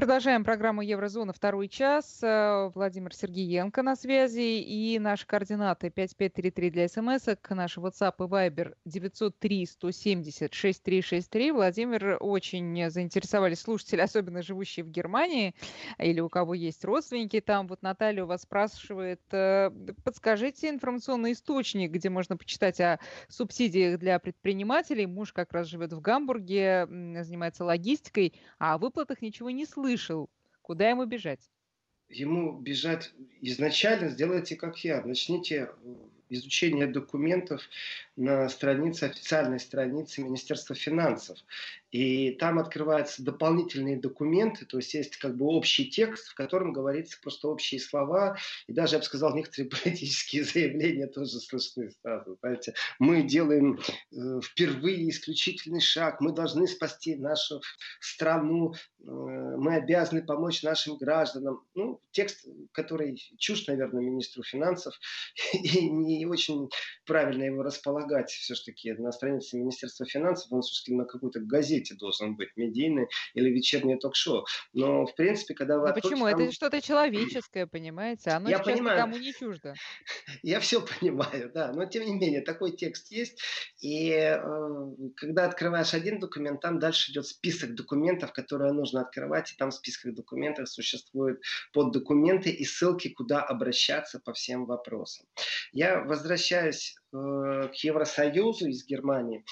Продолжаем программу Еврозона второй час. Э, Владимир Сергеенко на связи и наши координаты 5533 для смс, наш WhatsApp и Viber 903 170 6363. Владимир очень заинтересовали слушатели, особенно живущие в Германии или у кого есть родственники там. Вот Наталья у вас спрашивает, э, подскажите информационный источник, где можно почитать о субсидиях для предпринимателей. Муж как раз живет в Гамбурге, занимается логистикой, а о выплатах ничего не слышал слышал, куда ему бежать? Ему бежать изначально сделайте как я. Начните изучение документов на странице, официальной странице Министерства финансов. И там открываются дополнительные документы, то есть есть как бы общий текст, в котором говорится просто общие слова, и даже, я бы сказал, некоторые политические заявления тоже слышны сразу. Знаете, мы делаем э, впервые исключительный шаг, мы должны спасти нашу страну, э, мы обязаны помочь нашим гражданам. Ну, текст, который чушь, наверное, министру финансов, и не очень правильно его располагать все-таки на странице Министерства финансов, он все-таки на какой-то газете должен быть, медийный или вечернее ток-шоу. Но, в принципе, когда вы... Да почему? Там... Это что-то человеческое, понимаете? Оно Я понимаю. никому не чуждо. Я все понимаю, да. Но, тем не менее, такой текст есть. И э, когда открываешь один документ, там дальше идет список документов, которые нужно открывать. И там в списках документов существуют поддокументы и ссылки, куда обращаться по всем вопросам. Я возвращаюсь к Евросоюзу из Германии.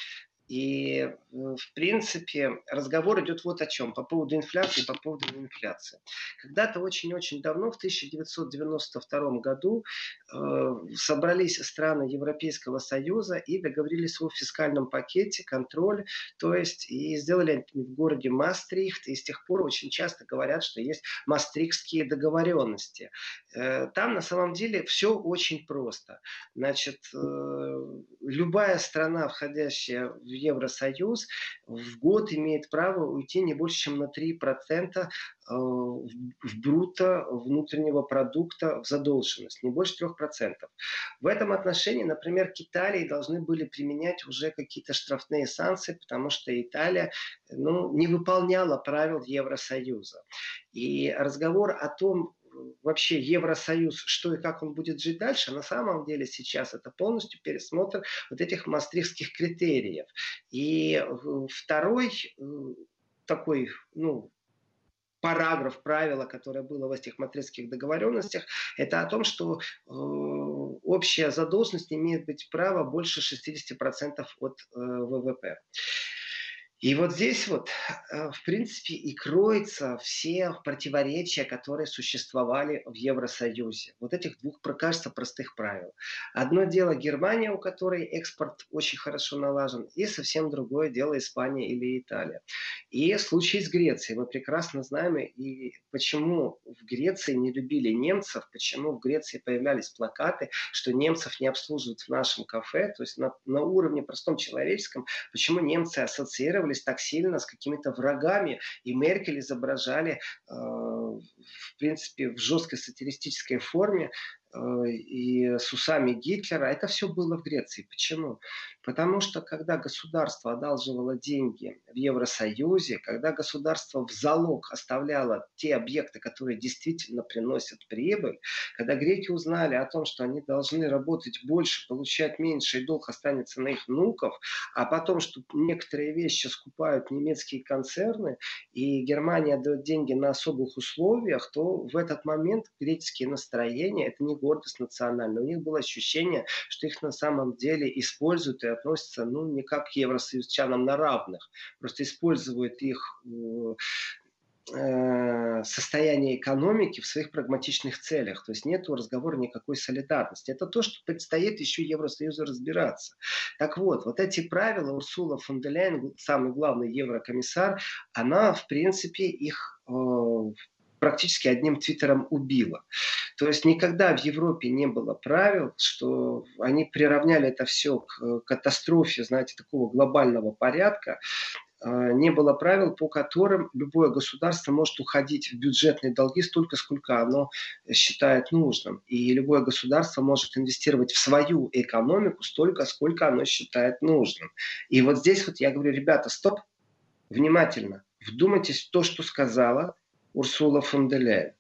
И, в принципе, разговор идет вот о чем, по поводу инфляции, по поводу инфляции. Когда-то очень-очень давно, в 1992 году, э, собрались страны Европейского Союза и договорились о фискальном пакете, контроль, то есть и сделали в городе Мастрихт, и с тех пор очень часто говорят, что есть мастрихтские договоренности. Э, там на самом деле все очень просто. Значит, э, любая страна, входящая в Евросоюз, в год имеет право уйти не больше, чем на 3% э, в бруто внутреннего продукта в задолженность, не больше 3%. В этом отношении, например, к Италии должны были применять уже какие-то штрафные санкции, потому что Италия ну, не выполняла правил Евросоюза. И разговор о том, вообще Евросоюз, что и как он будет жить дальше, на самом деле сейчас это полностью пересмотр вот этих мастрихских критериев. И э, второй э, такой, ну, параграф правила, которое было в этих матрицких договоренностях, это о том, что э, общая задолженность имеет быть право больше 60% от э, ВВП. И вот здесь вот, э, в принципе, и кроются все противоречия, которые существовали в Евросоюзе. Вот этих двух, кажется, простых правил. Одно дело Германия, у которой экспорт очень хорошо налажен, и совсем другое дело Испания или Италия. И случай с Грецией. Мы прекрасно знаем, и почему в Греции не любили немцев, почему в Греции появлялись плакаты, что немцев не обслуживают в нашем кафе, то есть на, на уровне простом человеческом, почему немцы ассоциировали сталкивались так сильно с какими-то врагами, и Меркель изображали, э, в принципе, в жесткой сатиристической форме и с усами Гитлера. Это все было в Греции. Почему? Потому что когда государство одалживало деньги в Евросоюзе, когда государство в залог оставляло те объекты, которые действительно приносят прибыль, когда греки узнали о том, что они должны работать больше, получать меньше, и долг останется на их внуков, а потом, что некоторые вещи скупают немецкие концерны, и Германия дает деньги на особых условиях, то в этот момент греческие настроения, это не гордость национальная. У них было ощущение, что их на самом деле используют и относятся, ну, не как к евросоюзчанам на равных. Просто используют их э, состояние экономики в своих прагматичных целях. То есть нет разговора никакой солидарности. Это то, что предстоит еще Евросоюзу разбираться. Так вот, вот эти правила Урсула фон де Ляйен, самый главный еврокомиссар, она, в принципе, их э, практически одним твиттером убила. То есть никогда в Европе не было правил, что они приравняли это все к э, катастрофе, знаете, такого глобального порядка. Э, не было правил, по которым любое государство может уходить в бюджетные долги столько, сколько оно считает нужным. И любое государство может инвестировать в свою экономику столько, сколько оно считает нужным. И вот здесь вот я говорю, ребята, стоп, внимательно, вдумайтесь в то, что сказала Урсула фон де Ляйен.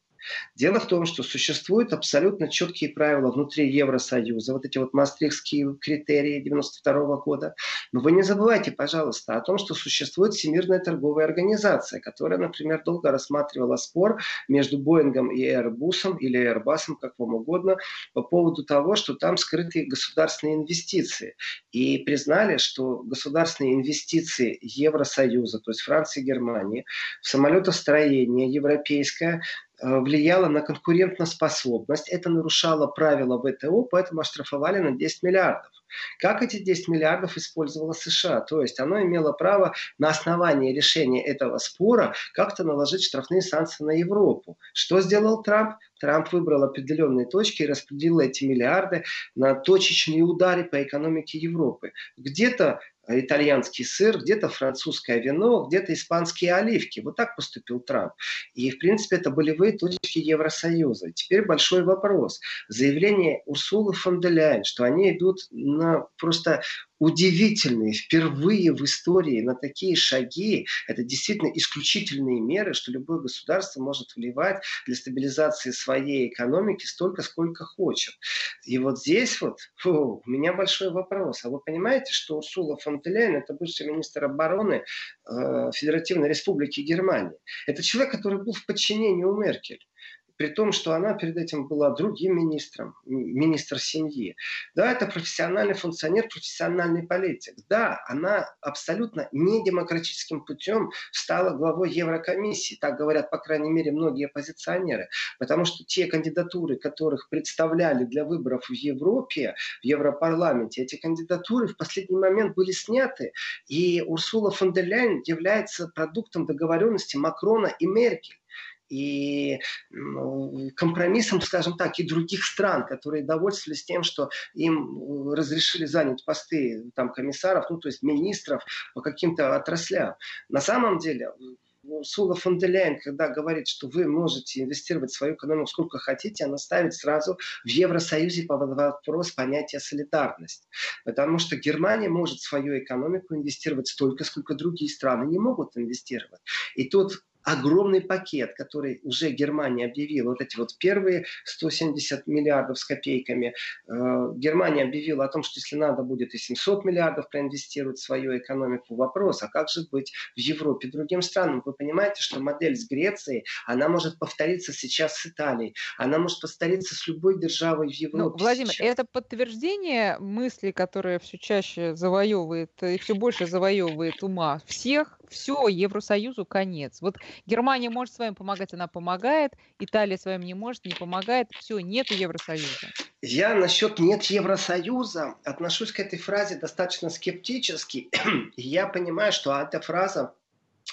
Дело в том, что существуют абсолютно четкие правила внутри Евросоюза, вот эти вот мастрихские критерии 92 года. Но вы не забывайте, пожалуйста, о том, что существует Всемирная торговая организация, которая, например, долго рассматривала спор между Боингом и Airbus, или Airbus, как вам угодно, по поводу того, что там скрыты государственные инвестиции. И признали, что государственные инвестиции Евросоюза, то есть Франции и Германии, в самолетостроение европейское влияло на конкурентоспособность, это нарушало правила ВТО, поэтому оштрафовали на 10 миллиардов. Как эти 10 миллиардов использовала США? То есть оно имело право на основании решения этого спора как-то наложить штрафные санкции на Европу. Что сделал Трамп? Трамп выбрал определенные точки и распределил эти миллиарды на точечные удары по экономике Европы. Где-то итальянский сыр, где-то французское вино, где-то испанские оливки. Вот так поступил Трамп. И, в принципе, это болевые точки Евросоюза. Теперь большой вопрос. Заявление Урсулы фон де Ляйен, что они идут на просто удивительные, впервые в истории на такие шаги, это действительно исключительные меры, что любое государство может вливать для стабилизации своей экономики столько, сколько хочет. И вот здесь вот фу, у меня большой вопрос. А вы понимаете, что Урсула фон де Ляйен, это бывший министр обороны э, Федеративной Республики Германии. Это человек, который был в подчинении у Меркель при том, что она перед этим была другим министром, министр семьи. Да, это профессиональный функционер, профессиональный политик. Да, она абсолютно не демократическим путем стала главой Еврокомиссии. Так говорят, по крайней мере, многие оппозиционеры. Потому что те кандидатуры, которых представляли для выборов в Европе, в Европарламенте, эти кандидатуры в последний момент были сняты. И Урсула фон дер Ляйен является продуктом договоренности Макрона и Меркель и компромиссом, скажем так, и других стран, которые довольствовались тем, что им разрешили занять посты там, комиссаров, ну, то есть министров по каким-то отраслям. На самом деле, Сула фон де Ляйен, когда говорит, что вы можете инвестировать в свою экономику сколько хотите, она ставит сразу в Евросоюзе по вопрос понятия солидарность. Потому что Германия может свою экономику инвестировать столько, сколько другие страны не могут инвестировать. И тут огромный пакет, который уже Германия объявила, вот эти вот первые 170 миллиардов с копейками, э, Германия объявила о том, что если надо будет и 700 миллиардов проинвестировать в свою экономику, вопрос, а как же быть в Европе другим странам? Вы понимаете, что модель с Грецией, она может повториться сейчас с Италией, она может повториться с любой державой в ну, Европе. Ну, Владимир, сейчас. это подтверждение мысли, которая все чаще завоевывает и все больше завоевывает ума всех, все, Евросоюзу конец. Вот Германия может с вами помогать, она помогает, Италия с вами не может, не помогает, все, нет Евросоюза. Я насчет «нет Евросоюза» отношусь к этой фразе достаточно скептически. Я понимаю, что эта фраза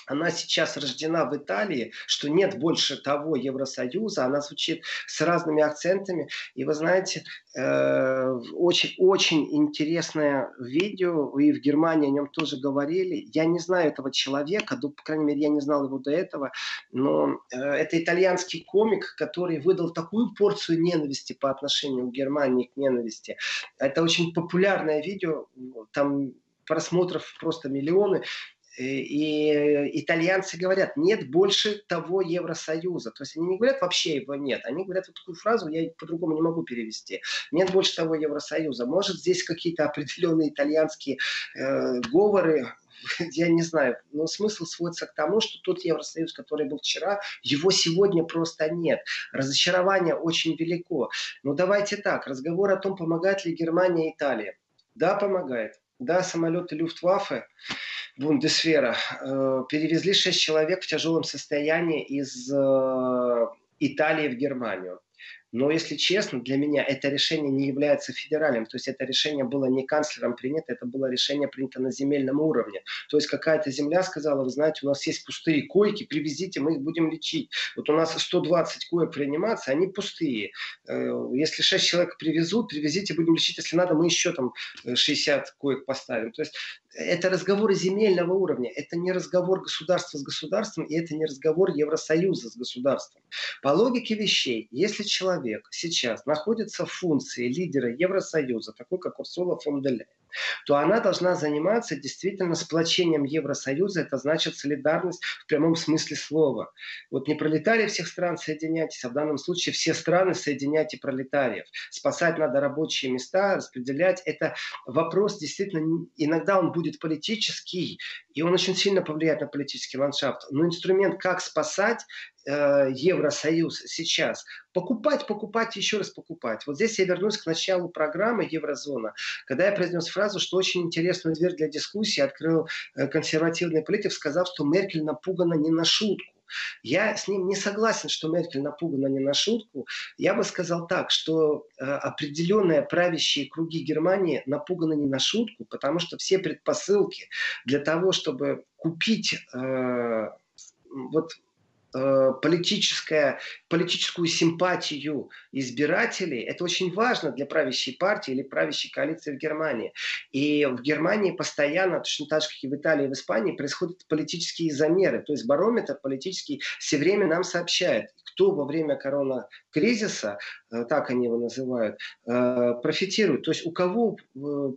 она сейчас рождена в Италии, что нет больше того Евросоюза, она звучит с разными акцентами. И вы знаете, э, очень, очень интересное видео, и в Германии о нем тоже говорили. Я не знаю этого человека, по крайней мере, я не знал его до этого, но э, это итальянский комик, который выдал такую порцию ненависти по отношению к Германии, к ненависти. Это очень популярное видео, там просмотров просто миллионы. Э, и итальянцы говорят, нет больше того Евросоюза. То есть они не говорят вообще его нет. Они говорят вот такую фразу, я по-другому не могу перевести. Нет больше того Евросоюза. Может здесь какие-то определенные итальянские э, говоры, я не знаю, но смысл сводится к тому, что тот Евросоюз, который был вчера, его сегодня просто нет. Разочарование очень велико. Но давайте так, разговор о том, помогает ли Германия и Италия. Да, помогает. Да, самолеты Люфтваффе Бундесвера э, перевезли 6 человек в тяжелом состоянии из э, Италии в Германию. Но, если честно, для меня это решение не является федеральным. То есть это решение было не канцлером принято, это было решение принято на земельном уровне. То есть какая-то земля сказала, вы знаете, у нас есть пустые койки, привезите, мы их будем лечить. Вот у нас 120 коек приниматься, они пустые. Э, если 6 человек привезут, привезите, будем лечить. Если надо, мы еще там 60 коек поставим. То есть это разговоры земельного уровня, это не разговор государства с государством, и это не разговор Евросоюза с государством. По логике вещей, если человек сейчас находится в функции лидера Евросоюза, такой как Урсула фон де Ляйен, то она должна заниматься действительно сплочением Евросоюза. Это значит солидарность в прямом смысле слова. Вот не пролетарии всех стран соединяйтесь, а в данном случае все страны соединяйте пролетариев. Спасать надо рабочие места, распределять. Это вопрос действительно, иногда он будет политический, и он очень сильно повлияет на политический ландшафт. Но инструмент, как спасать, Э, Евросоюз сейчас. Покупать, покупать, еще раз покупать. Вот здесь я вернусь к началу программы Еврозона, когда я произнес фразу, что очень интересную дверь для дискуссии открыл э, консервативный политик, сказав, что Меркель напугана не на шутку. Я с ним не согласен, что Меркель напугана не на шутку. Я бы сказал так, что э, определенные правящие круги Германии напуганы не на шутку, потому что все предпосылки для того, чтобы купить э, вот Э, политическая, политическую симпатию избирателей, это очень важно для правящей партии или правящей коалиции в Германии. И в Германии постоянно, точно так же, как и в Италии и в Испании, происходят политические замеры. То есть барометр политический все время нам сообщает, кто во время коронакризиса, э, так они его называют, э, профитирует. То есть у кого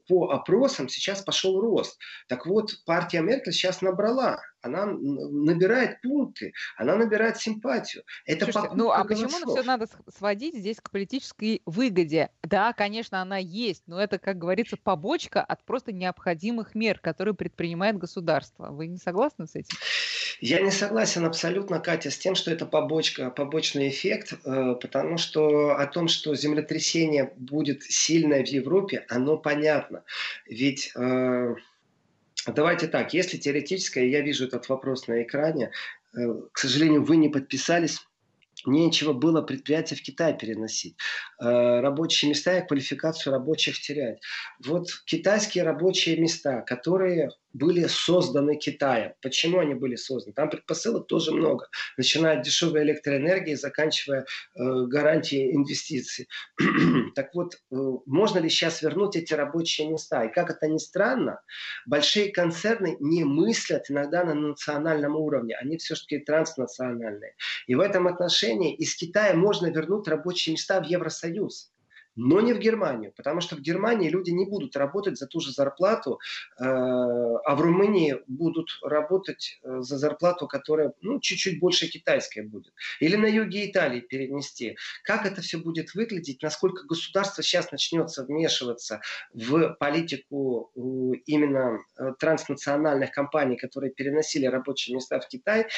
по опросам сейчас пошел рост. Так вот, партия Меркель сейчас набрала она набирает пункты, она набирает симпатию. Это Слушайте, ну а почему все надо сводить здесь к политической выгоде? Да, конечно, она есть, но это, как говорится, побочка от просто необходимых мер, которые предпринимает государство. Вы не согласны с этим? Я не согласен абсолютно, Катя, с тем, что это побочка, побочный эффект, э, потому что о том, что землетрясение будет сильное в Европе, оно понятно. Ведь э, Давайте так, если теоретическое, я вижу этот вопрос на экране, э, к сожалению, вы не подписались, нечего было предприятия в Китай переносить. Э, рабочие места и квалификацию рабочих терять. Вот китайские рабочие места, которые были созданы Китаем. Почему они были созданы? Там предпосылок тоже много. Начиная от дешевой электроэнергии, заканчивая э, гарантией инвестиций. так вот, э, можно ли сейчас вернуть эти рабочие места? И как это ни странно, большие концерны не мыслят иногда на национальном уровне. Они все-таки транснациональные. И в этом отношении из Китая можно вернуть рабочие места в Евросоюз но не в Германию, потому что в Германии люди не будут работать за ту же зарплату, э, а в Румынии будут работать э, за зарплату, которая ну, чуть-чуть больше китайская будет. Или на юге Италии перенести. Как это все будет выглядеть, насколько государство сейчас начнется вмешиваться в политику именно э, транснациональных компаний, которые переносили рабочие места в Китай,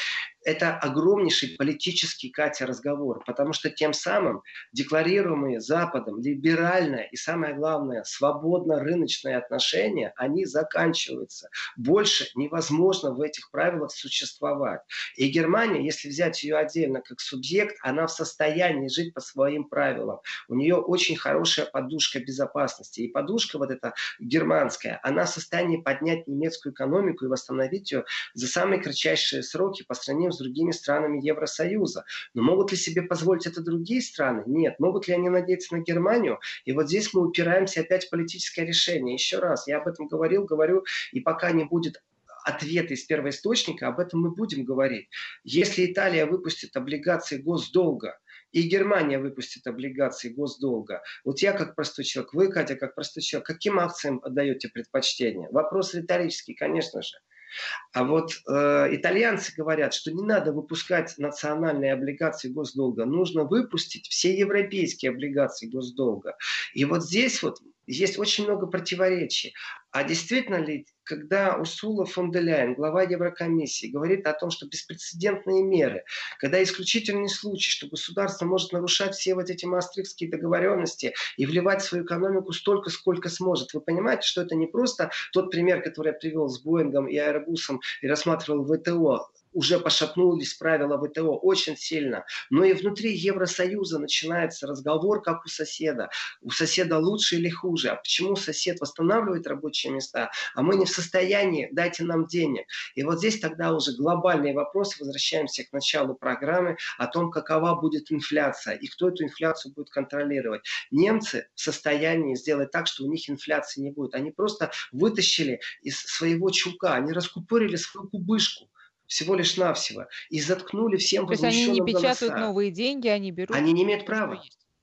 это огромнейший политический, Катя, разговор, потому что тем самым декларируемые Западом либеральное и, самое главное, свободно-рыночные отношения, они заканчиваются. Больше невозможно в этих правилах существовать. И Германия, если взять ее отдельно как субъект, она в состоянии жить по своим правилам. У нее очень хорошая подушка безопасности. И подушка вот эта германская, она в состоянии поднять немецкую экономику и восстановить ее за самые кратчайшие сроки по сравнению с другими странами Евросоюза. Но могут ли себе позволить это другие страны? Нет. Могут ли они надеяться на Германию? Германию. И вот здесь мы упираемся опять в политическое решение. Еще раз, я об этом говорил, говорю, и пока не будет ответа из первоисточника, об этом мы будем говорить. Если Италия выпустит облигации госдолга, и Германия выпустит облигации госдолга. Вот я как простой человек, вы, Катя, как простой человек, каким акциям отдаете предпочтение? Вопрос риторический, конечно же. А вот э, итальянцы говорят, что не надо выпускать национальные облигации госдолга, нужно выпустить все европейские облигации госдолга. И вот здесь вот есть очень много противоречий. А действительно ли, когда Урсула фон де Ляйен, глава Еврокомиссии, говорит о том, что беспрецедентные меры, когда исключительный случай, что государство может нарушать все вот эти мастрихтские договоренности и вливать в свою экономику столько, сколько сможет. Вы понимаете, что это не просто тот пример, который я привел с Боингом и Аэробусом и рассматривал ВТО уже пошатнулись правила ВТО очень сильно. Но и внутри Евросоюза начинается разговор, как у соседа. У соседа лучше или хуже. А почему сосед восстанавливает рабочие места, а мы не в состоянии, дайте нам денег. И вот здесь тогда уже глобальный вопрос, возвращаемся к началу программы, о том, какова будет инфляция и кто эту инфляцию будет контролировать. Немцы в состоянии сделать так, что у них инфляции не будет. Они просто вытащили из своего чулка, они раскупорили свою кубышку всего лишь навсего. И заткнули всем То есть они не печатают новые деньги, они берут... Они не имеют права.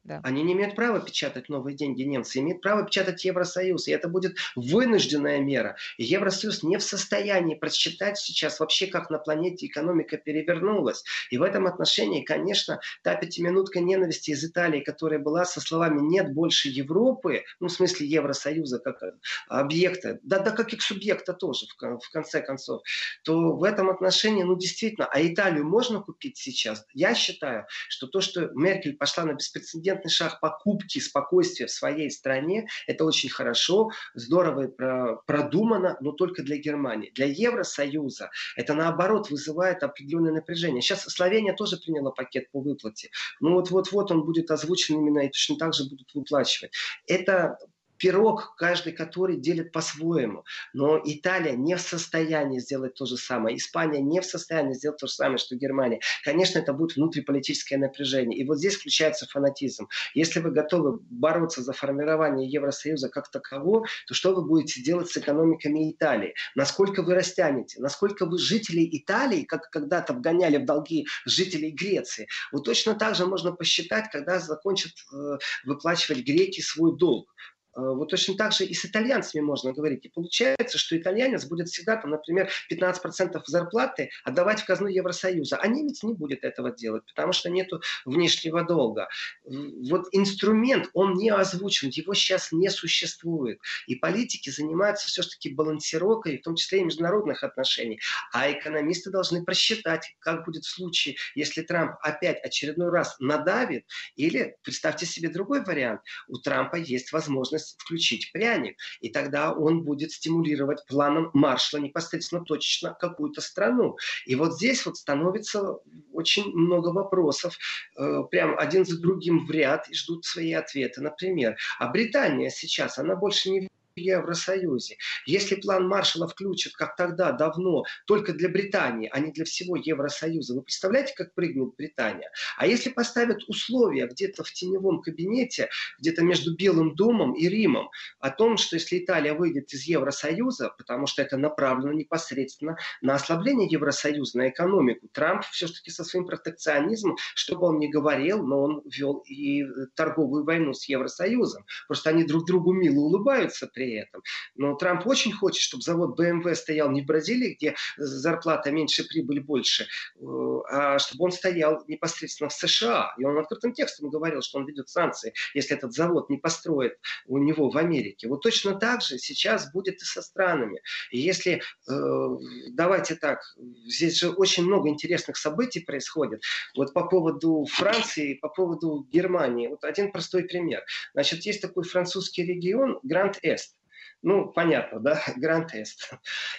Да. Они не имеют права печатать новые деньги, немцы имеют право печатать Евросоюз, и это будет вынужденная мера. И Евросоюз не в состоянии просчитать сейчас вообще, как на планете экономика перевернулась. И в этом отношении, конечно, та пятиминутка ненависти из Италии, которая была со словами «нет больше Европы», ну, в смысле Евросоюза как объекта, да, да как и субъекта тоже, в, в конце концов, то в этом отношении, ну, действительно, а Италию можно купить сейчас? Я считаю, что то, что Меркель пошла на беспрецедентный беспрецедентный шаг покупки спокойствия в своей стране. Это очень хорошо, здорово и продумано, но только для Германии. Для Евросоюза это наоборот вызывает определенное напряжение. Сейчас Словения тоже приняла пакет по выплате. Ну вот-вот-вот он будет озвучен именно и точно так же будут выплачивать. Это пирог, каждый который делит по-своему. Но Италия не в состоянии сделать то же самое. Испания не в состоянии сделать то же самое, что Германия. Конечно, это будет внутриполитическое напряжение. И вот здесь включается фанатизм. Если вы готовы бороться за формирование Евросоюза как такового, то что вы будете делать с экономиками Италии? Насколько вы растянете? Насколько вы жителей Италии, как когда-то вгоняли в долги жителей Греции? Вот точно так же можно посчитать, когда закончат э, выплачивать греки свой долг. Э, вот точно так же и с итальянцами можно говорить. И получается, что итальянец будет всегда, там, например, 15% зарплаты отдавать в казну Евросоюза, а немец не будет этого делать, потому что нет внешнего долга. Вот инструмент, он не озвучен, его сейчас не существует. И политики занимаются все-таки балансировкой, в том числе и международных отношений. А экономисты должны просчитать, как будет в случае, если Трамп опять очередной раз надавит, или, представьте себе другой вариант, у Трампа есть возможность включить пряник. И тогда он будет стимулировать планом маршала непосредственно точечно какую-то страну. И вот здесь вот становится очень много вопросов, э, прям один за другим в ряд и ждут свои ответы. Например, а Британия сейчас, она больше не Евросоюзе. Если план Маршала включат, как тогда, давно, только для Британии, а не для всего Евросоюза, вы представляете, как прыгнет Британия? А если поставят условия где-то в теневом кабинете, где-то между Белым домом и Римом, о том, что если Италия выйдет из Евросоюза, потому что это направлено непосредственно на ослабление Евросоюза, на экономику, Трамп все-таки со своим протекционизмом, что бы он ни говорил, но он вел и торговую войну с Евросоюзом. Просто они друг другу мило улыбаются при при этом. Но Трамп очень хочет, чтобы завод BMW стоял не в Бразилии, где зарплата меньше, прибыль больше, э, а чтобы он стоял непосредственно в США. И он открытым текстом говорил, что он ведет санкции, если этот завод не построит у него в Америке. Вот точно так же сейчас будет и со странами. И если, э, давайте так, здесь же очень много интересных событий происходит. Вот по поводу Франции, по поводу Германии. Вот один простой пример. Значит, есть такой французский регион Гранд-Эст. Ну, понятно, да, Гранд-Эст.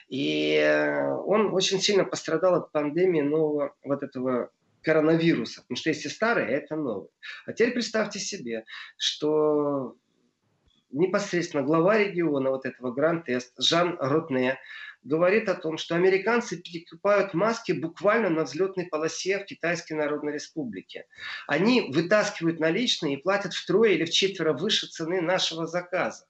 И э, он очень сильно пострадал от пандемии нового вот этого коронавируса. Потому что если старый, это новый. А теперь представьте себе, что непосредственно глава региона вот этого Гранд-Эст, Жан Ротне, говорит о том, что американцы перекупают маски буквально на взлетной полосе в Китайской Народной Республике. Они вытаскивают наличные и платят втрое или в четверо выше цены нашего заказа.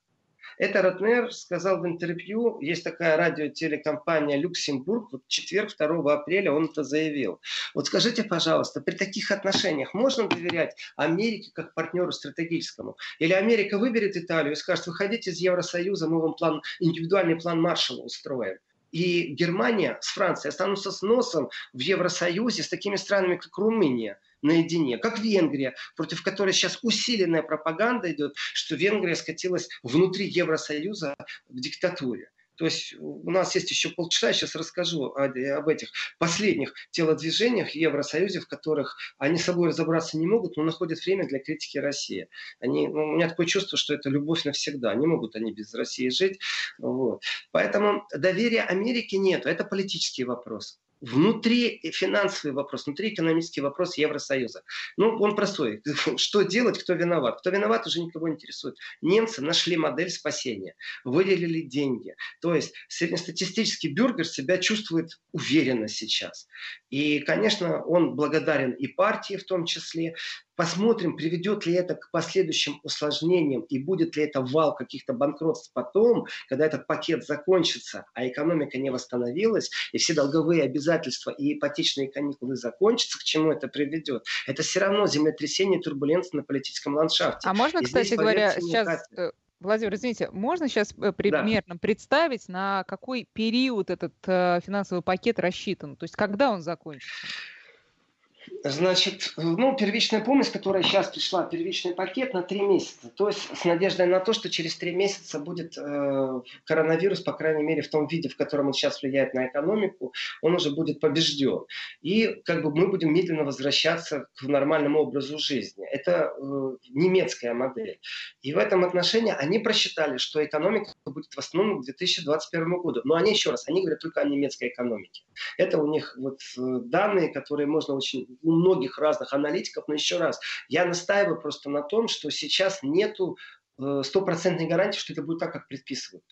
Это Ротнер сказал в интервью, есть такая радиотелекомпания «Люксембург», вот четверг, 2 апреля он это заявил. Вот скажите, пожалуйста, при таких отношениях можно доверять Америке как партнеру стратегическому? Или Америка выберет Италию и скажет, выходите из Евросоюза, мы вам план, индивидуальный план Маршалла устроим? И Германия с Францией останутся с носом в Евросоюзе с такими странами, как Румыния наедине, как Венгрия, против которой сейчас усиленная пропаганда идет, что Венгрия скатилась внутри Евросоюза в диктатуре. То есть у нас есть еще полчаса, сейчас расскажу об этих последних телодвижениях в Евросоюзе, в которых они с собой разобраться не могут, но находят время для критики России. Они, ну, у меня такое чувство, что это любовь навсегда. Не могут они без России жить. Вот. Поэтому доверия Америке нет. Это политический вопрос внутри финансовый вопрос, внутри экономический вопрос Евросоюза. Ну, он простой. Что делать, кто виноват? Кто виноват, уже никого не интересует. Немцы нашли модель спасения, выделили деньги. То есть среднестатистический бюргер себя чувствует уверенно сейчас. И, конечно, он благодарен и партии в том числе, Посмотрим, приведет ли это к последующим усложнениям и будет ли это вал каких-то банкротств потом, когда этот пакет закончится, а экономика не восстановилась, и все долговые обязательства и ипотечные каникулы закончатся, к чему это приведет. Это все равно землетрясение, турбуленция на политическом ландшафте. А можно, и кстати говоря, сейчас... Э, Владимир, извините, можно сейчас э, примерно да. представить, на какой период этот э, финансовый пакет рассчитан? То есть когда он закончится? Значит, ну, первичная помощь, которая сейчас пришла, первичный пакет на три месяца. То есть с надеждой на то, что через три месяца будет э, коронавирус, по крайней мере, в том виде, в котором он сейчас влияет на экономику, он уже будет побежден. И как бы мы будем медленно возвращаться к нормальному образу жизни. Это э, немецкая модель. И в этом отношении они просчитали, что экономика будет восстановлена к 2021 году. Но они еще раз, они говорят только о немецкой экономике. Это у них вот э, данные, которые можно очень у многих разных аналитиков, но еще раз, я настаиваю просто на том, что сейчас нету э, стопроцентной гарантии, что это будет так, как предписывают.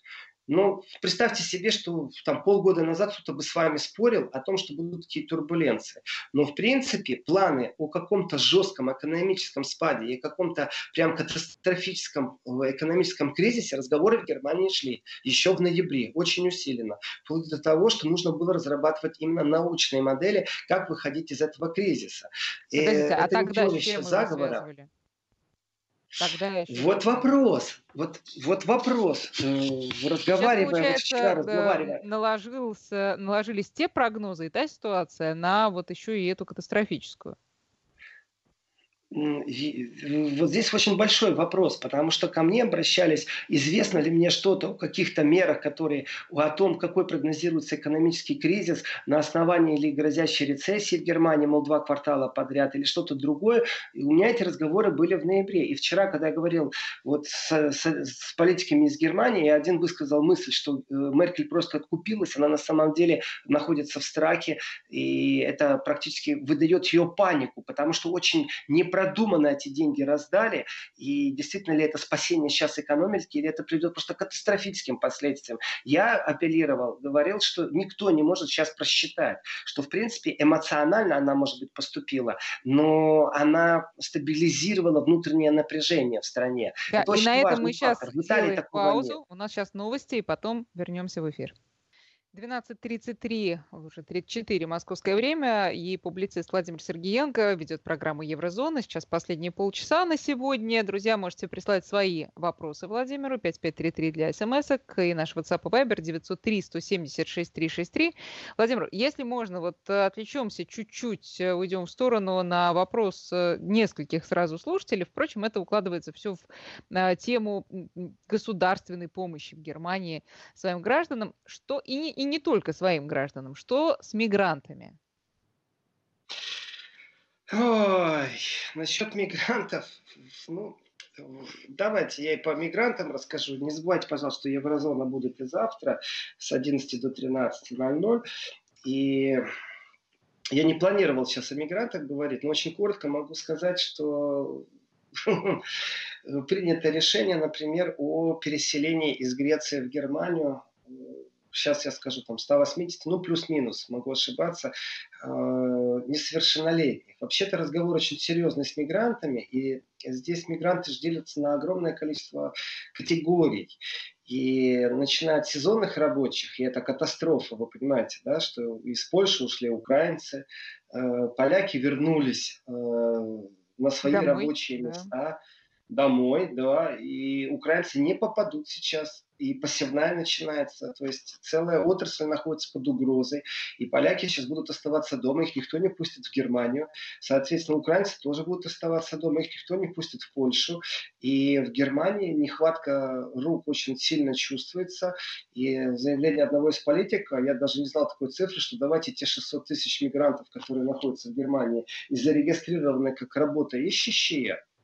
Но представьте себе, что там полгода назад кто-то бы с вами спорил о том, что будут такие турбуленции. Но в принципе планы о каком-то жестком экономическом спаде и каком-то прям катастрофическом экономическом кризисе разговоры в Германии шли еще в ноябре, очень усиленно. Вплоть до того, что нужно было разрабатывать именно научные модели, как выходить из этого кризиса. Подождите, э, а тогда с чем заговора. Тогда еще... Вот вопрос. Вот, вот вопрос. Э, разговаривая Сейчас, вчера, разговаривая. Наложился, наложились те прогнозы и та ситуация на вот еще и эту катастрофическую вот здесь очень большой вопрос, потому что ко мне обращались, известно ли мне что-то о каких-то мерах, которые, о том, какой прогнозируется экономический кризис на основании или грозящей рецессии в Германии, мол, два квартала подряд, или что-то другое. И у меня эти разговоры были в ноябре. И вчера, когда я говорил вот с, с, с политиками из Германии, один высказал мысль, что э, Меркель просто откупилась, она на самом деле находится в страхе, и это практически выдает ее панику, потому что очень неправильно продуманно эти деньги раздали, и действительно ли это спасение сейчас экономики, или это приведет просто к катастрофическим последствиям. Я апеллировал, говорил, что никто не может сейчас просчитать, что в принципе эмоционально она, может быть, поступила, но она стабилизировала внутреннее напряжение в стране. Да, это и на этом мы сейчас сделаем паузу. Нет. У нас сейчас новости, и потом вернемся в эфир. 12.33, уже 34 московское время, и публицист Владимир Сергеенко ведет программу Еврозона. Сейчас последние полчаса на сегодня. Друзья, можете прислать свои вопросы Владимиру, 5533 для смс и наш WhatsApp и Viber 903 176 363. Владимир, если можно, вот отвлечемся чуть-чуть, э, уйдем в сторону на вопрос э, нескольких сразу слушателей. Впрочем, это укладывается все в э, тему государственной помощи в Германии своим гражданам, что и, и не только своим гражданам. Что с мигрантами? Ой, насчет мигрантов, ну, давайте я и по мигрантам расскажу. Не забывайте, пожалуйста, что Еврозона будет и завтра с 11 до 13.00. И я не планировал сейчас о мигрантах говорить, но очень коротко могу сказать, что принято решение, например, о переселении из Греции в Германию сейчас я скажу, там 180, ну плюс-минус, могу ошибаться, э, несовершеннолетних. Вообще-то разговор очень серьезный с мигрантами, и здесь мигранты делятся на огромное количество категорий. И начиная от сезонных рабочих, и это катастрофа, вы понимаете, да, что из Польши ушли украинцы, э, поляки вернулись э, на свои Домой, рабочие места. Да домой, да, и украинцы не попадут сейчас и посевная начинается, то есть целая отрасль находится под угрозой, и поляки сейчас будут оставаться дома, их никто не пустит в Германию, соответственно, украинцы тоже будут оставаться дома, их никто не пустит в Польшу, и в Германии нехватка рук очень сильно чувствуется, и заявление одного из политиков, я даже не знал такой цифры, что давайте те 600 тысяч мигрантов, которые находятся в Германии и зарегистрированы как работа ищущие, э,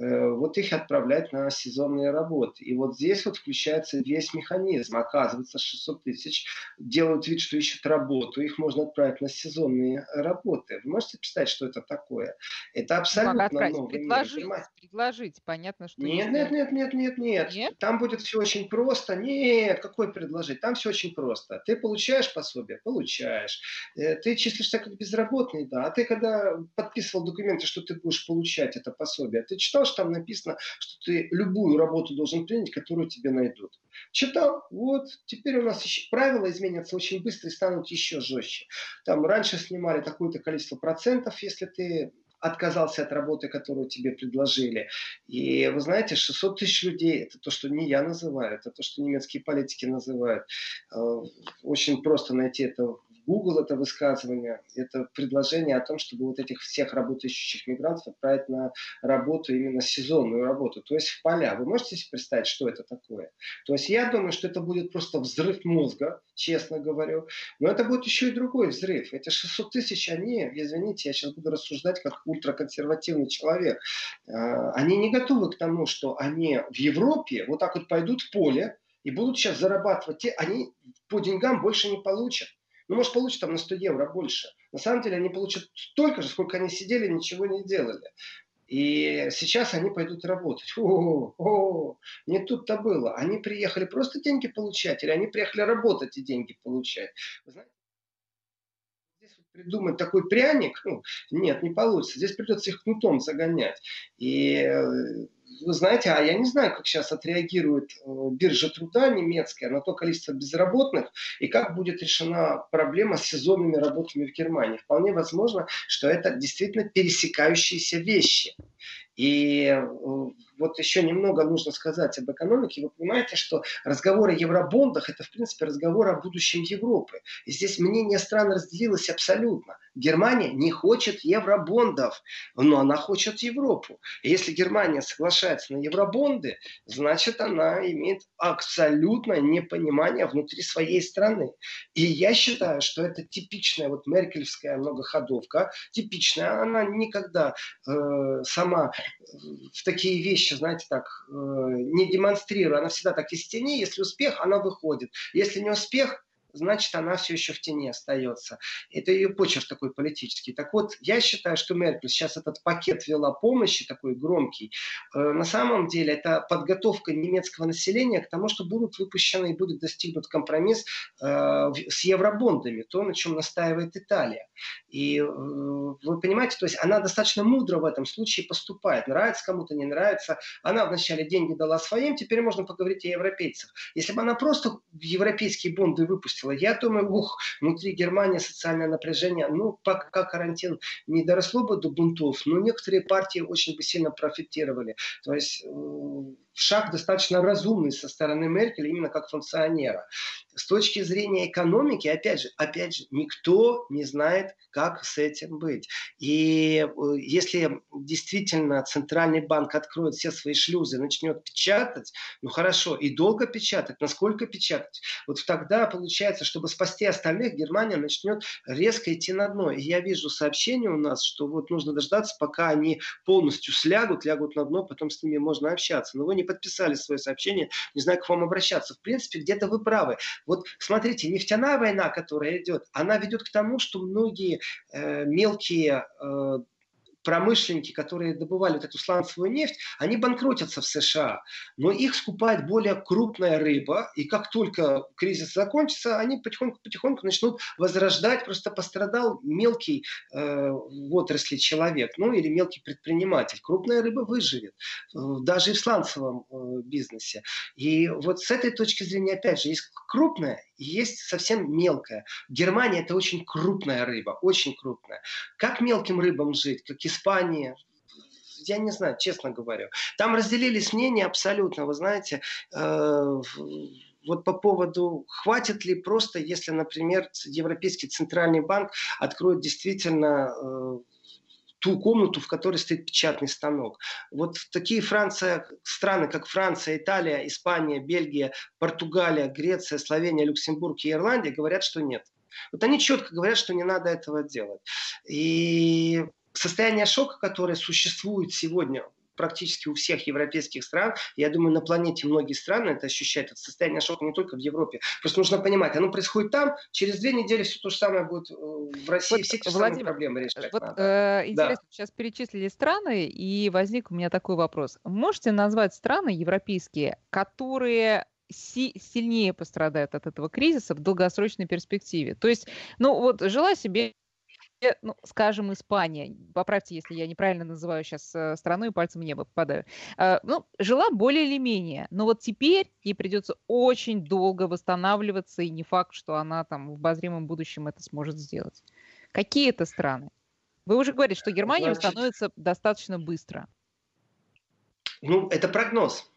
вот их отправлять на сезонные работы. И вот здесь вот включается весь механизм. Оказывается, 600 тысяч делают вид, что ищут работу, их можно отправить на сезонные работы. Вы можете представить, что это такое? Это абсолютно новый предложить, мир. Предложить, понятно, что... Нет, нет, нет, нет, нет, нет, нет. Там будет все очень просто. Нет, какой предложить? Там все очень просто. Ты получаешь пособие? Получаешь. Э, ты числишься как безработный, да. А ты когда подписывал документы, что ты будешь получать это пособие, ты читал, что там написано, что ты любую работу должен принять, которую тебе найдут? Читал, вот, теперь у нас еще правила изменятся очень быстро и станут еще жестче. Там раньше снимали такое-то количество процентов, если ты отказался от работы, которую тебе предложили. И вы знаете, 600 тысяч людей, это то, что не я называю, это то, что немецкие политики называют. Э, очень просто найти это Google это высказывание, это предложение о том, чтобы вот этих всех работающих мигрантов отправить на работу, именно сезонную работу, то есть в поля. Вы можете себе представить, что это такое? То есть я думаю, что это будет просто взрыв мозга, честно говорю, но это будет еще и другой взрыв. Эти 600 тысяч, они, извините, я сейчас буду рассуждать как ультраконсервативный человек, а, они не готовы к тому, что они в Европе вот так вот пойдут в поле, и будут сейчас зарабатывать, те, они по деньгам больше не получат. Ну, может, получат там на 100 евро больше. На самом деле они получат столько же, сколько они сидели, ничего не делали. И сейчас они пойдут работать. О, не тут-то было. Они приехали просто деньги получать, или они приехали работать и деньги получать. Вы знаете, придумать такой пряник, ну, нет, не получится. Здесь придется их кнутом загонять. И э, вы знаете, а я не знаю, как сейчас отреагирует э, биржа труда немецкая на то количество безработных и как будет решена проблема с сезонными работами в Германии. Вполне возможно, что это действительно пересекающиеся вещи. И э, вот еще немного нужно сказать об экономике. Вы понимаете, что разговор о евробондах – это, в принципе, разговор о будущем Европы. И здесь мнение стран разделилось абсолютно. Германия не хочет евробондов, но она хочет Европу. И если Германия соглашается на евробонды, значит, она имеет абсолютное непонимание внутри своей страны. И я считаю, что это типичная вот меркельская многоходовка, типичная. Она никогда э, сама в такие вещи, знаете, так, э, не демонстрируя. Она всегда так из тени. Если успех, она выходит. Если не успех, значит, она все еще в тени остается. Это ее почерк такой политический. Так вот, я считаю, что Меркель сейчас этот пакет вела помощи, такой громкий, э, на самом деле это подготовка немецкого населения к тому, что будут выпущены и будет достигнут компромисс э, с евробондами, то, на чем настаивает Италия. И э, вы понимаете, то есть она достаточно мудро в этом случае поступает. Нравится кому-то, не нравится. Она вначале деньги дала своим, теперь можно поговорить о европейцах. Если бы она просто европейские бонды выпустила, выпустила. Я думаю, ух, внутри Германии социальное напряжение, ну, пока карантин не доросло бы до бунтов, но некоторые партии очень бы сильно профитировали. То есть шаг достаточно разумный со стороны Меркель именно как функционера. С точки зрения экономики, опять же, опять же, никто не знает, как с этим быть. И э, если действительно Центральный банк откроет все свои шлюзы, начнет печатать, ну хорошо, и долго печатать, насколько печатать, вот тогда получается, чтобы спасти остальных, Германия начнет резко идти на дно. И я вижу сообщение у нас, что вот нужно дождаться, пока они полностью слягут, лягут на дно, потом с ними можно общаться. Но вы не подписали свое сообщение, не знаю, к вам обращаться. В принципе, где-то вы правы. Вот смотрите, нефтяная война, которая идет, она ведет к тому, что многие э, мелкие э, промышленники, которые добывали вот эту сланцевую нефть, они банкротятся в США. Но их скупает более крупная рыба, и как только кризис закончится, они потихоньку-потихоньку начнут возрождать. Просто пострадал мелкий э, в отрасли человек, ну или мелкий предприниматель. Крупная рыба выживет, э, даже и в сланцевом э, бизнесе. И вот с этой точки зрения, опять же, есть крупная есть совсем мелкая. Германия это очень крупная рыба, очень крупная. Как мелким рыбам жить, как Испания, я не знаю, честно говорю. Там разделились мнения абсолютно, вы знаете, э, вот по поводу, хватит ли просто, если, например, Европейский центральный банк откроет действительно э, ту комнату, в которой стоит печатный станок. Вот такие Франция, страны, как Франция, Италия, Испания, Бельгия, Португалия, Греция, Словения, Люксембург и Ирландия говорят, что нет. Вот они четко говорят, что не надо этого делать. И состояние шока, которое существует сегодня практически у всех европейских стран. Я думаю, на планете многие страны это ощущают. Это состояние шока не только в Европе. Просто нужно понимать, оно происходит там, через две недели все то же самое будет э, в России. Вот, все те же Владимир, самые проблемы решать вот, надо. Э, интересно, да. сейчас перечислили страны, и возник у меня такой вопрос. Можете назвать страны европейские, которые си- сильнее пострадают от этого кризиса в долгосрочной перспективе. То есть, ну вот жила себе ну, скажем, Испания, поправьте, если я неправильно называю сейчас э, страну и пальцем в небо попадаю, э, ну, жила более или менее, но вот теперь ей придется очень долго восстанавливаться, и не факт, что она там в обозримом будущем это сможет сделать. Какие это страны? Вы уже говорите, что Германия восстановится достаточно быстро. Ну, это прогноз.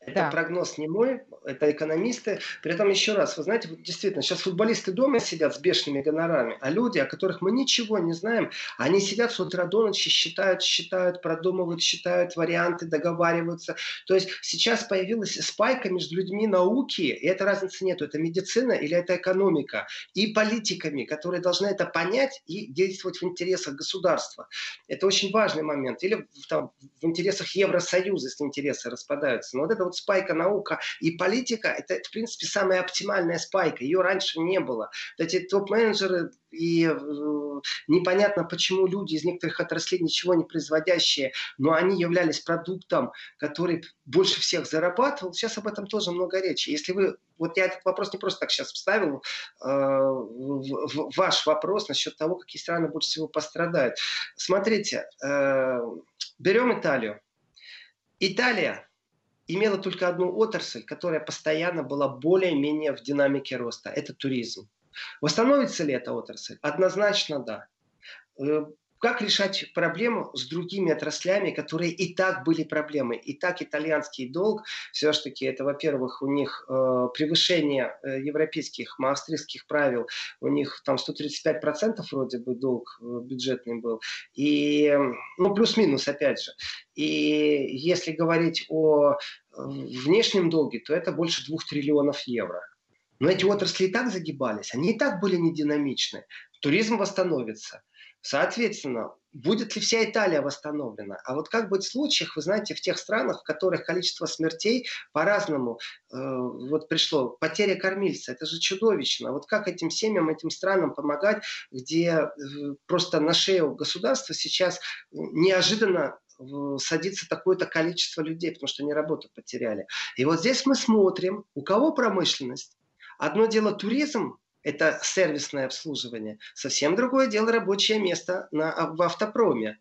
Это да. прогноз не мой, это экономисты. При этом еще раз, вы знаете, вот действительно, сейчас футболисты дома сидят с бешеными гонорами, а люди, о которых мы ничего не знаем, они сидят с утра до ночи, считают, считают, продумывают, считают варианты, договариваются. То есть сейчас появилась спайка между людьми науки, и это разницы нету, это медицина или это экономика, и политиками, которые должны это понять и действовать в интересах государства. Это очень важный момент. Или там, в интересах Евросоюза, если интересы распадаются. Но вот это вот спайка наука и политика, это, в принципе, самая оптимальная спайка. Ее раньше не было. Эти топ-менеджеры и э, непонятно, почему люди из некоторых отраслей ничего не производящие, но они являлись продуктом, который больше всех зарабатывал. Сейчас об этом тоже много речи. Если вы, вот я этот вопрос не просто так сейчас вставил, э, в, в, ваш вопрос насчет того, какие страны больше всего пострадают. Смотрите, э, берем Италию. Италия имела только одну отрасль, которая постоянно была более-менее в динамике роста. Это туризм. Восстановится ли эта отрасль? Однозначно да. Как решать проблему с другими отраслями, которые и так были проблемой? И так итальянский долг, все-таки это, во-первых, у них э, превышение э, европейских, маастрихтских правил, у них там 135% вроде бы долг э, бюджетный был, и, ну, плюс-минус, опять же. И если говорить о э, внешнем долге, то это больше 2 триллионов евро. Но эти отрасли и так загибались, они и так были нединамичны. Туризм восстановится. Соответственно, будет ли вся Италия восстановлена? А вот как быть в случаях, вы знаете, в тех странах, в которых количество смертей по-разному э, вот пришло. Потеря кормильца, это же чудовищно. Вот как этим семьям, этим странам помогать, где э, просто на шею государства сейчас неожиданно э, садится такое-то количество людей, потому что они работу потеряли. И вот здесь мы смотрим, у кого промышленность. Одно дело туризм, это сервисное обслуживание. Совсем другое дело рабочее место на, в автопроме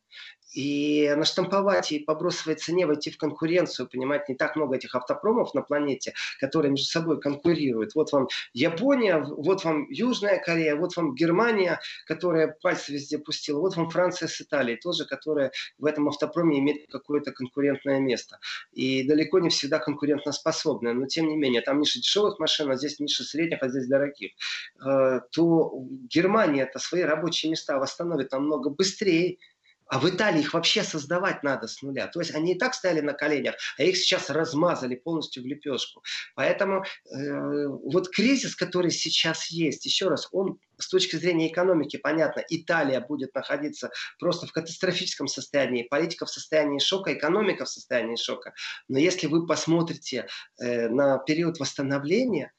и наштамповать и по бросовой цене войти в конкуренцию, понимать, не так много этих автопромов на планете, которые между собой конкурируют. Вот вам Япония, вот вам Южная Корея, вот вам Германия, которая пальцы везде пустила, вот вам Франция с Италией, тоже, которая в этом автопроме имеет какое-то конкурентное место. И далеко не всегда конкурентоспособная, но тем не менее, там ниша дешевых машин, а здесь ниша средних, а здесь дорогих. Э, то Германия это свои рабочие места восстановит намного быстрее, а в Италии их вообще создавать надо с нуля. То есть они и так стояли на коленях, а их сейчас размазали полностью в лепешку. Поэтому э, вот кризис, который сейчас есть, еще раз, он с точки зрения экономики, понятно, Италия будет находиться просто в катастрофическом состоянии, политика в состоянии шока, экономика в состоянии шока. Но если вы посмотрите э, на период восстановления,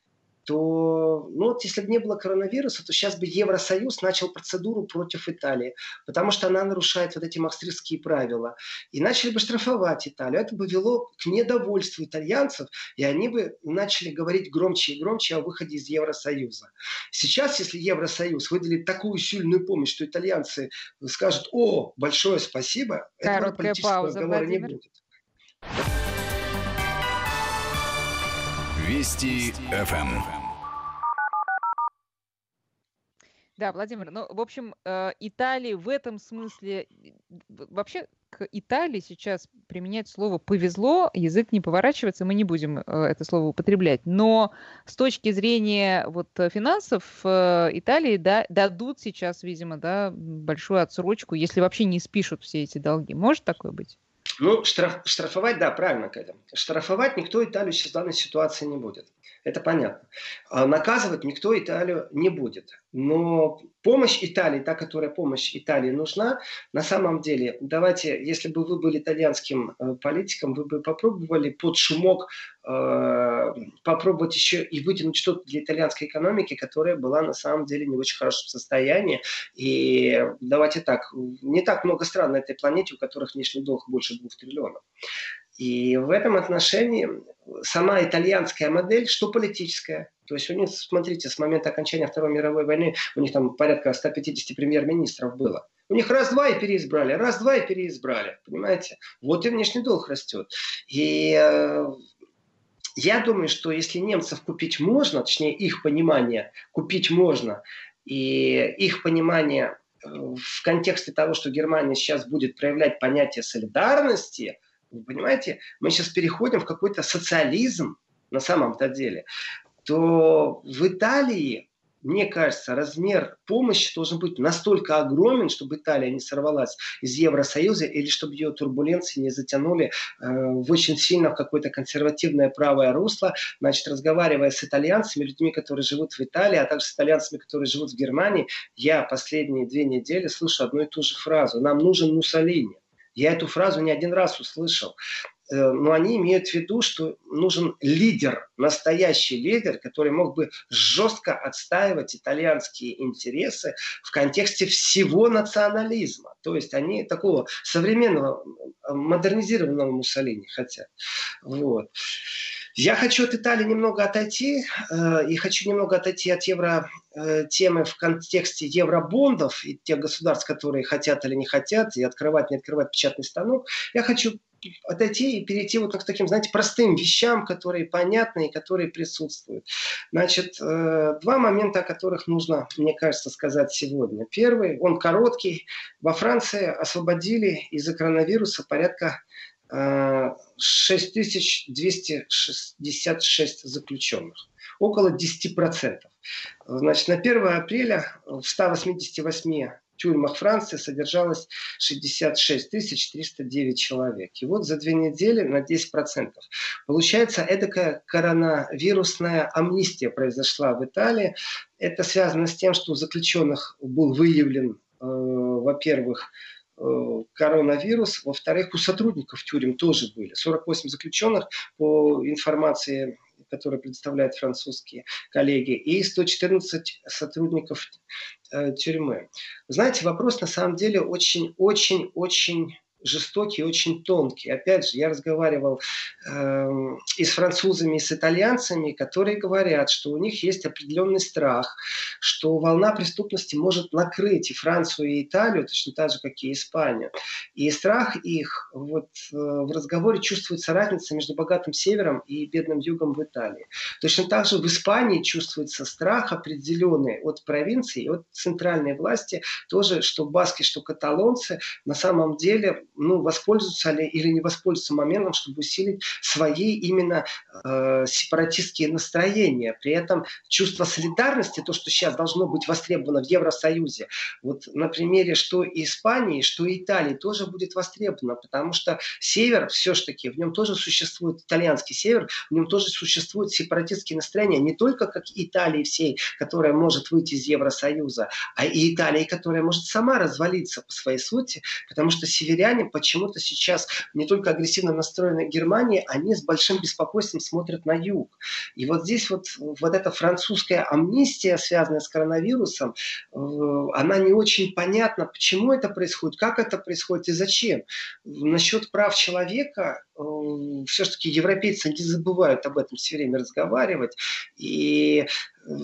то, ну вот если бы не было коронавируса, то сейчас бы Евросоюз начал процедуру против Италии, потому что она нарушает вот эти махстрихтские правила. И начали бы штрафовать Италию. Это бы вело к недовольству итальянцев, и они бы начали говорить громче и громче о выходе из Евросоюза. Сейчас, если Евросоюз выделит такую сильную помощь, что итальянцы скажут, о, большое спасибо, Короткая этого пауза, разговора Владимир. не будет. Вести ФМ. Да, Владимир, ну, в общем, э, Италии в этом смысле, вообще к Италии сейчас применять слово «повезло», язык не поворачивается, мы не будем э, это слово употреблять. Но с точки зрения вот финансов э, Италии да, дадут сейчас, видимо, да, большую отсрочку, если вообще не спишут все эти долги. Может такое быть? Ну, штраф, штрафовать, да, правильно, Катя. Штрафовать никто Италию сейчас в данной ситуации не будет. Это понятно. А наказывать никто Италию не будет. Но помощь Италии, та, которая помощь Италии нужна, на самом деле, давайте, если бы вы были итальянским э, политиком, вы бы попробовали под шумок э, попробовать еще и вытянуть что-то для итальянской экономики, которая была на самом деле не в очень хорошем состоянии. И давайте так, не так много стран на этой планете, у которых внешний долг больше двух триллионов. И в этом отношении сама итальянская модель, что политическая. То есть у них, смотрите, с момента окончания Второй мировой войны у них там порядка 150 премьер-министров было. У них раз-два и переизбрали, раз-два и переизбрали. Понимаете? Вот и внешний долг растет. И э, я думаю, что если немцев купить можно, точнее их понимание купить можно, и их понимание э, в контексте того, что Германия сейчас будет проявлять понятие солидарности – понимаете, мы сейчас переходим в какой-то социализм на самом-то деле, то в Италии, мне кажется, размер помощи должен быть настолько огромен, чтобы Италия не сорвалась из Евросоюза или чтобы ее турбуленции не затянули э, в очень сильно в какое-то консервативное правое русло. Значит, разговаривая с итальянцами, людьми, которые живут в Италии, а также с итальянцами, которые живут в Германии, я последние две недели слышу одну и ту же фразу. Нам нужен Муссолини. Я эту фразу не один раз услышал. Э, но они имеют в виду, что нужен лидер, настоящий лидер, который мог бы жестко отстаивать итальянские интересы в контексте всего национализма. То есть они такого современного, модернизированного Муссолини хотят. Вот. Я хочу от Италии немного отойти, э, и хочу немного отойти от евро э, темы в контексте евробондов и тех государств, которые хотят или не хотят, и открывать, не открывать печатный станок. Я хочу отойти и перейти вот к таким, знаете, простым вещам, которые понятны и которые присутствуют. Значит, э, два момента, о которых нужно, мне кажется, сказать сегодня. Первый, он короткий. Во Франции освободили из-за коронавируса порядка 6266 заключенных, около 10%. Значит, на 1 апреля в 188 тюрьмах Франции содержалось 66 309 человек. И вот за две недели на 10%. Получается, эдакая коронавирусная амнистия произошла в Италии. Это связано с тем, что у заключенных был выявлен, э, во-первых, коронавирус. Во-вторых, у сотрудников тюрем тоже были. 48 заключенных по информации которые представляют французские коллеги, и 114 сотрудников э, тюрьмы. Знаете, вопрос на самом деле очень-очень-очень жестокий, очень тонкий. Опять же, я разговаривал э, и с французами, и с итальянцами, которые говорят, что у них есть определенный страх, что волна преступности может накрыть и Францию, и Италию, точно так же, как и Испанию. И страх их, вот э, в разговоре чувствуется разница между богатым севером и бедным югом в Италии. Точно так же в Испании чувствуется страх определенный от провинции, от центральной власти, тоже, что баски, что каталонцы на самом деле ну, воспользуются ли или не воспользуются моментом, чтобы усилить свои именно э, сепаратистские настроения. При этом чувство солидарности, то, что сейчас должно быть востребовано в Евросоюзе, вот на примере что Испании, что Италии тоже будет востребовано, потому что север все-таки, в нем тоже существует итальянский север, в нем тоже существуют сепаратистские настроения, не только как Италии всей, которая может выйти из Евросоюза, а и Италии, которая может сама развалиться по своей сути, потому что северяне почему-то сейчас не только агрессивно настроены Германии, они с большим беспокойством смотрят на юг. И вот здесь вот, вот эта французская амнистия, связанная с коронавирусом, она не очень понятна, почему это происходит, как это происходит и зачем. Насчет прав человека э, все-таки европейцы не забывают об этом все время разговаривать. И э,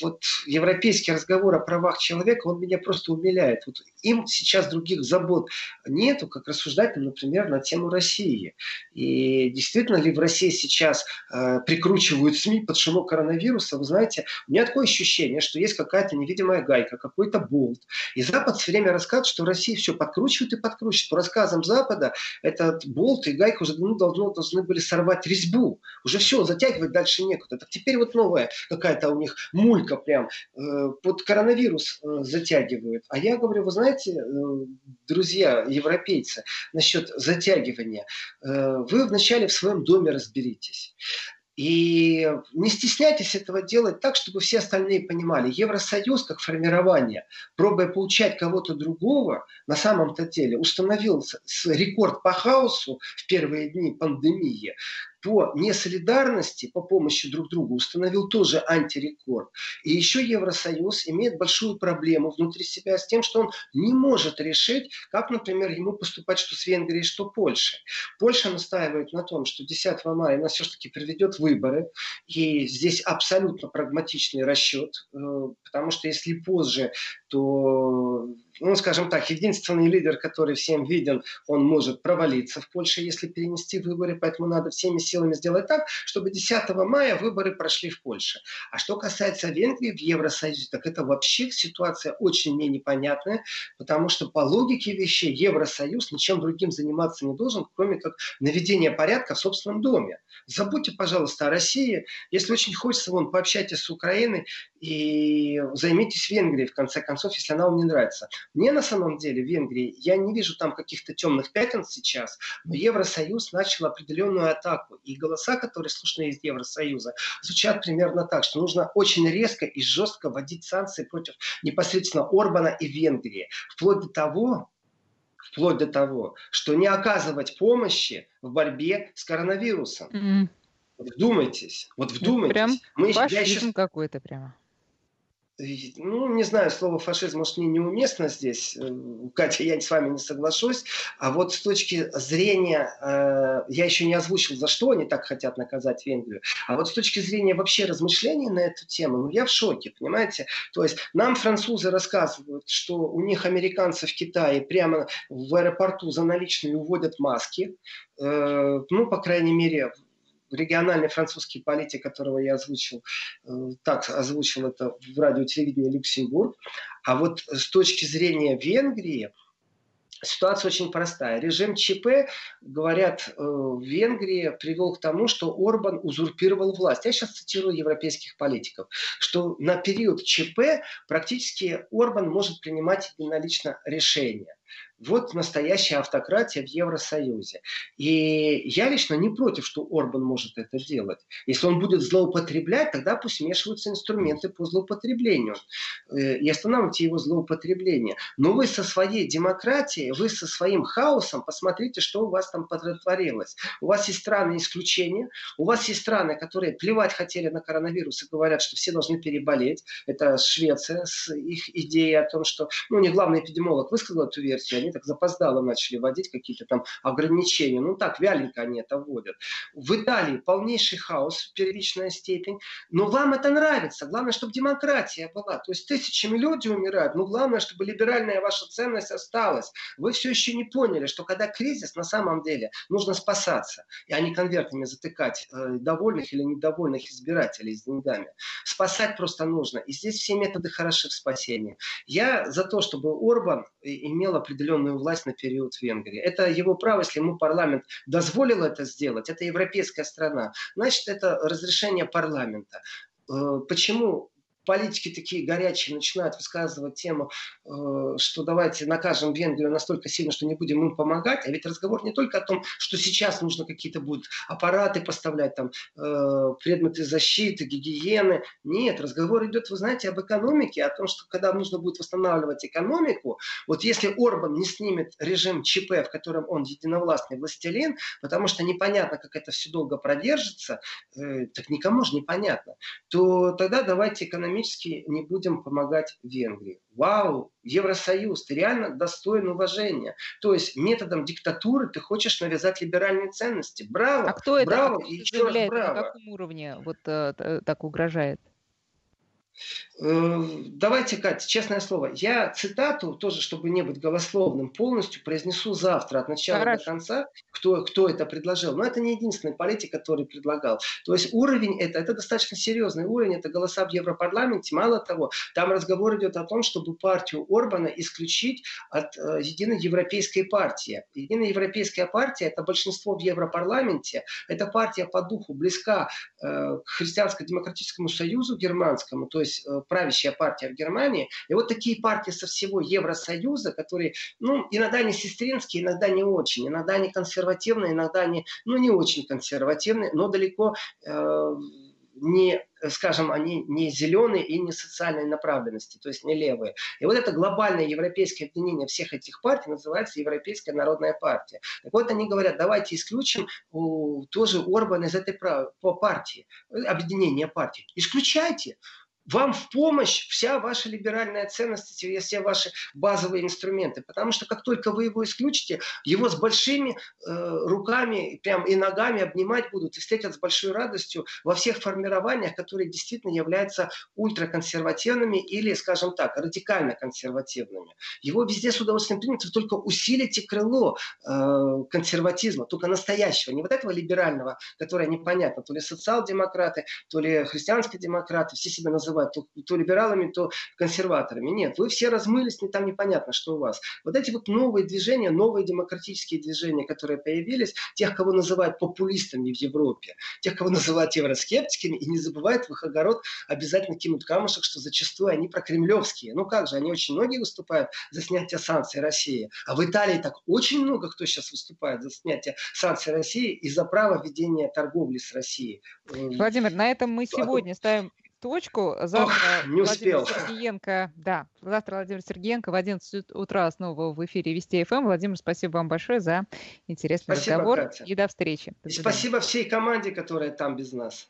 вот европейский разговор о правах человека, он меня просто умиляет. Вот им сейчас других забот нету, как рассуждать, например, на тему России. И действительно ли в России сейчас э, прикручивают СМИ под шумок коронавируса? Вы знаете, у меня такое ощущение, что есть какая-то невидимая гайка, какой-то болт. И Запад все время рассказывает, что Россия все подкручивает и подкручивает. По рассказам Запада этот болт и гайка уже давно должны, должны были сорвать резьбу. Уже все, затягивать дальше некуда. Так теперь вот новая какая-то у них мулька прям э, под коронавирус э, затягивают. А я говорю, вы знаете, э, друзья, европейцы, насчет затягивания. Вы вначале в своем доме разберитесь. И не стесняйтесь этого делать так, чтобы все остальные понимали. Евросоюз как формирование, пробуя получать кого-то другого, на самом-то деле установил рекорд по хаосу в первые дни пандемии, по несолидарности, по помощи друг другу установил тоже антирекорд. И еще Евросоюз имеет большую проблему внутри себя с тем, что он не может решить, как, например, ему поступать что с Венгрией, что Польшей. Польша настаивает на том, что 10 мая нас все-таки приведет выборы, и здесь абсолютно прагматичный расчет, э, потому что если позже, то ну, скажем так, единственный лидер, который всем виден, он может провалиться в Польше, если перенести выборы, поэтому надо всеми силами сделать так, чтобы 10 мая выборы прошли в Польше. А что касается Венгрии в Евросоюзе, так это вообще ситуация очень мне непонятная, потому что по логике вещей Евросоюз ничем другим заниматься не должен, кроме как наведения порядка в собственном доме. Забудьте, пожалуйста, о России. Если очень хочется, вон, пообщайтесь с Украиной и займитесь Венгрией, в конце концов, если она вам не нравится. Мне на самом деле в Венгрии, я не вижу там каких-то темных пятен сейчас, но Евросоюз начал определенную атаку. И голоса, которые слышны из Евросоюза, звучат примерно так, что нужно очень резко и жестко вводить санкции против непосредственно Орбана и Венгрии. Вплоть до того, вплоть до того, что не оказывать помощи в борьбе с коронавирусом. Mm-hmm. Вдумайтесь, вот вдумайтесь. Прям Мы, фашизм сейчас... какой-то прямо ну, не знаю, слово фашизм, может, мне неуместно здесь, э, Катя, я с вами не соглашусь, а вот с точки зрения, э, я еще не озвучил, за что они так хотят наказать Венгрию, а вот с точки зрения вообще размышлений на эту тему, ну, я в шоке, понимаете? То есть нам французы рассказывают, что у них американцы в Китае прямо в аэропорту за наличные уводят маски, э, ну, по крайней мере, региональный французский политик, которого я озвучил, э, так озвучил это в радио телевидении Люксембург. А вот с точки зрения Венгрии, Ситуация очень простая. Режим ЧП, говорят, э, в Венгрии привел к тому, что Орбан узурпировал власть. Я сейчас цитирую европейских политиков, что на период ЧП практически Орбан может принимать единолично решения. Вот настоящая автократия в Евросоюзе. И я лично не против, что Орбан может это делать. Если он будет злоупотреблять, тогда пусть смешиваются инструменты по злоупотреблению. Э, и останавливайте его злоупотребление. Но вы со своей демократией, вы со своим хаосом, посмотрите, что у вас там подтворилось. У вас есть страны исключения, у вас есть страны, которые плевать хотели на коронавирус и говорят, что все должны переболеть. Это Швеция с их идеей о том, что, ну, не главный эпидемиолог высказал эту версию, они так запоздало начали вводить какие-то там ограничения. Ну так, вяленько они это вводят. В Италии полнейший хаос, первичная степень. Но вам это нравится. Главное, чтобы демократия была. То есть тысячами людей умирают. Но главное, чтобы либеральная ваша ценность осталась. Вы все еще не поняли, что когда кризис, на самом деле нужно спасаться. И а не конвертами затыкать э, довольных или недовольных избирателей с деньгами. Спасать просто нужно. И здесь все методы хороши в спасении. Я за то, чтобы Орбан имел определенную власть на период Венгрии. Это его право, если ему парламент дозволил это сделать, это европейская страна, значит, это разрешение парламента. Э, почему политики такие горячие начинают высказывать тему, э, что давайте накажем Венгрию настолько сильно, что не будем им помогать, а ведь разговор не только о том, что сейчас нужно какие-то будут аппараты поставлять, там, э, предметы защиты, гигиены. Нет, разговор идет, вы знаете, об экономике, о том, что когда нужно будет восстанавливать экономику, вот если Орбан не снимет режим ЧП, в котором он единовластный властелин, потому что непонятно, как это все долго продержится, э, так никому же непонятно, то тогда давайте экономику экономически не будем помогать Венгрии. Вау, Евросоюз, ты реально достоин уважения. То есть методом диктатуры ты хочешь навязать либеральные ценности. Браво! А кто это? Браво! и еще раз браво. На каком уровне вот э, так угрожает? Э, давайте, Катя, честное слово, я цитату, тоже чтобы не быть голословным, полностью произнесу завтра от начала Хорошо. до конца, кто, кто это предложил. Но это не единственный политик, который предлагал. То есть уровень это, это достаточно серьезный уровень, это голоса в Европарламенте. Мало того, там разговор идет о том, чтобы партию Орбана исключить от э, Единой Европейской партии. Единая Европейская партия это большинство в Европарламенте, это партия по духу близка э, к Христианско-демократическому союзу германскому, то есть есть э, правящая партия в Германии. И вот такие партии со всего Евросоюза, которые, ну, иногда не сестринские, иногда не очень, иногда не консервативные, иногда не, ну, не очень консервативные, но далеко э, не, скажем, они не зеленые и не социальной направленности, то есть не левые. И вот это глобальное европейское объединение всех этих партий называется Европейская народная партия. Так вот они говорят, давайте исключим тоже Орбан из этой партии, объединения партий. Исключайте вам в помощь вся ваша либеральная ценность, все ваши базовые инструменты. Потому что как только вы его исключите, его с большими э, руками прям и ногами обнимать будут и встретят с большой радостью во всех формированиях, которые действительно являются ультраконсервативными или, скажем так, радикально консервативными. Его везде с удовольствием примут, вы только усилите крыло э, консерватизма, только настоящего, не вот этого либерального, которое непонятно, то ли социал-демократы, то ли христианские демократы, все себя называют называть то, то либералами, то консерваторами. Нет, вы все размылись, не там непонятно, что у вас. Вот эти вот новые движения, новые демократические движения, которые появились, тех, кого называют популистами в Европе, тех, кого называют евроскептиками, и не забывают в их огород обязательно кинуть камушек, что зачастую они прокремлевские. Ну как же, они очень многие выступают за снятие санкций России. А в Италии так очень много кто сейчас выступает за снятие санкций России и за право ведения торговли с Россией. Владимир, на этом мы сегодня ставим точку. Завтра Ох, не Владимир Сергеенко, да, завтра Владимир Сергеенко в 11 утра снова в эфире Вести ФМ. Владимир, спасибо вам большое за интересный спасибо, разговор Катя. и до встречи. До и спасибо всей команде, которая там без нас.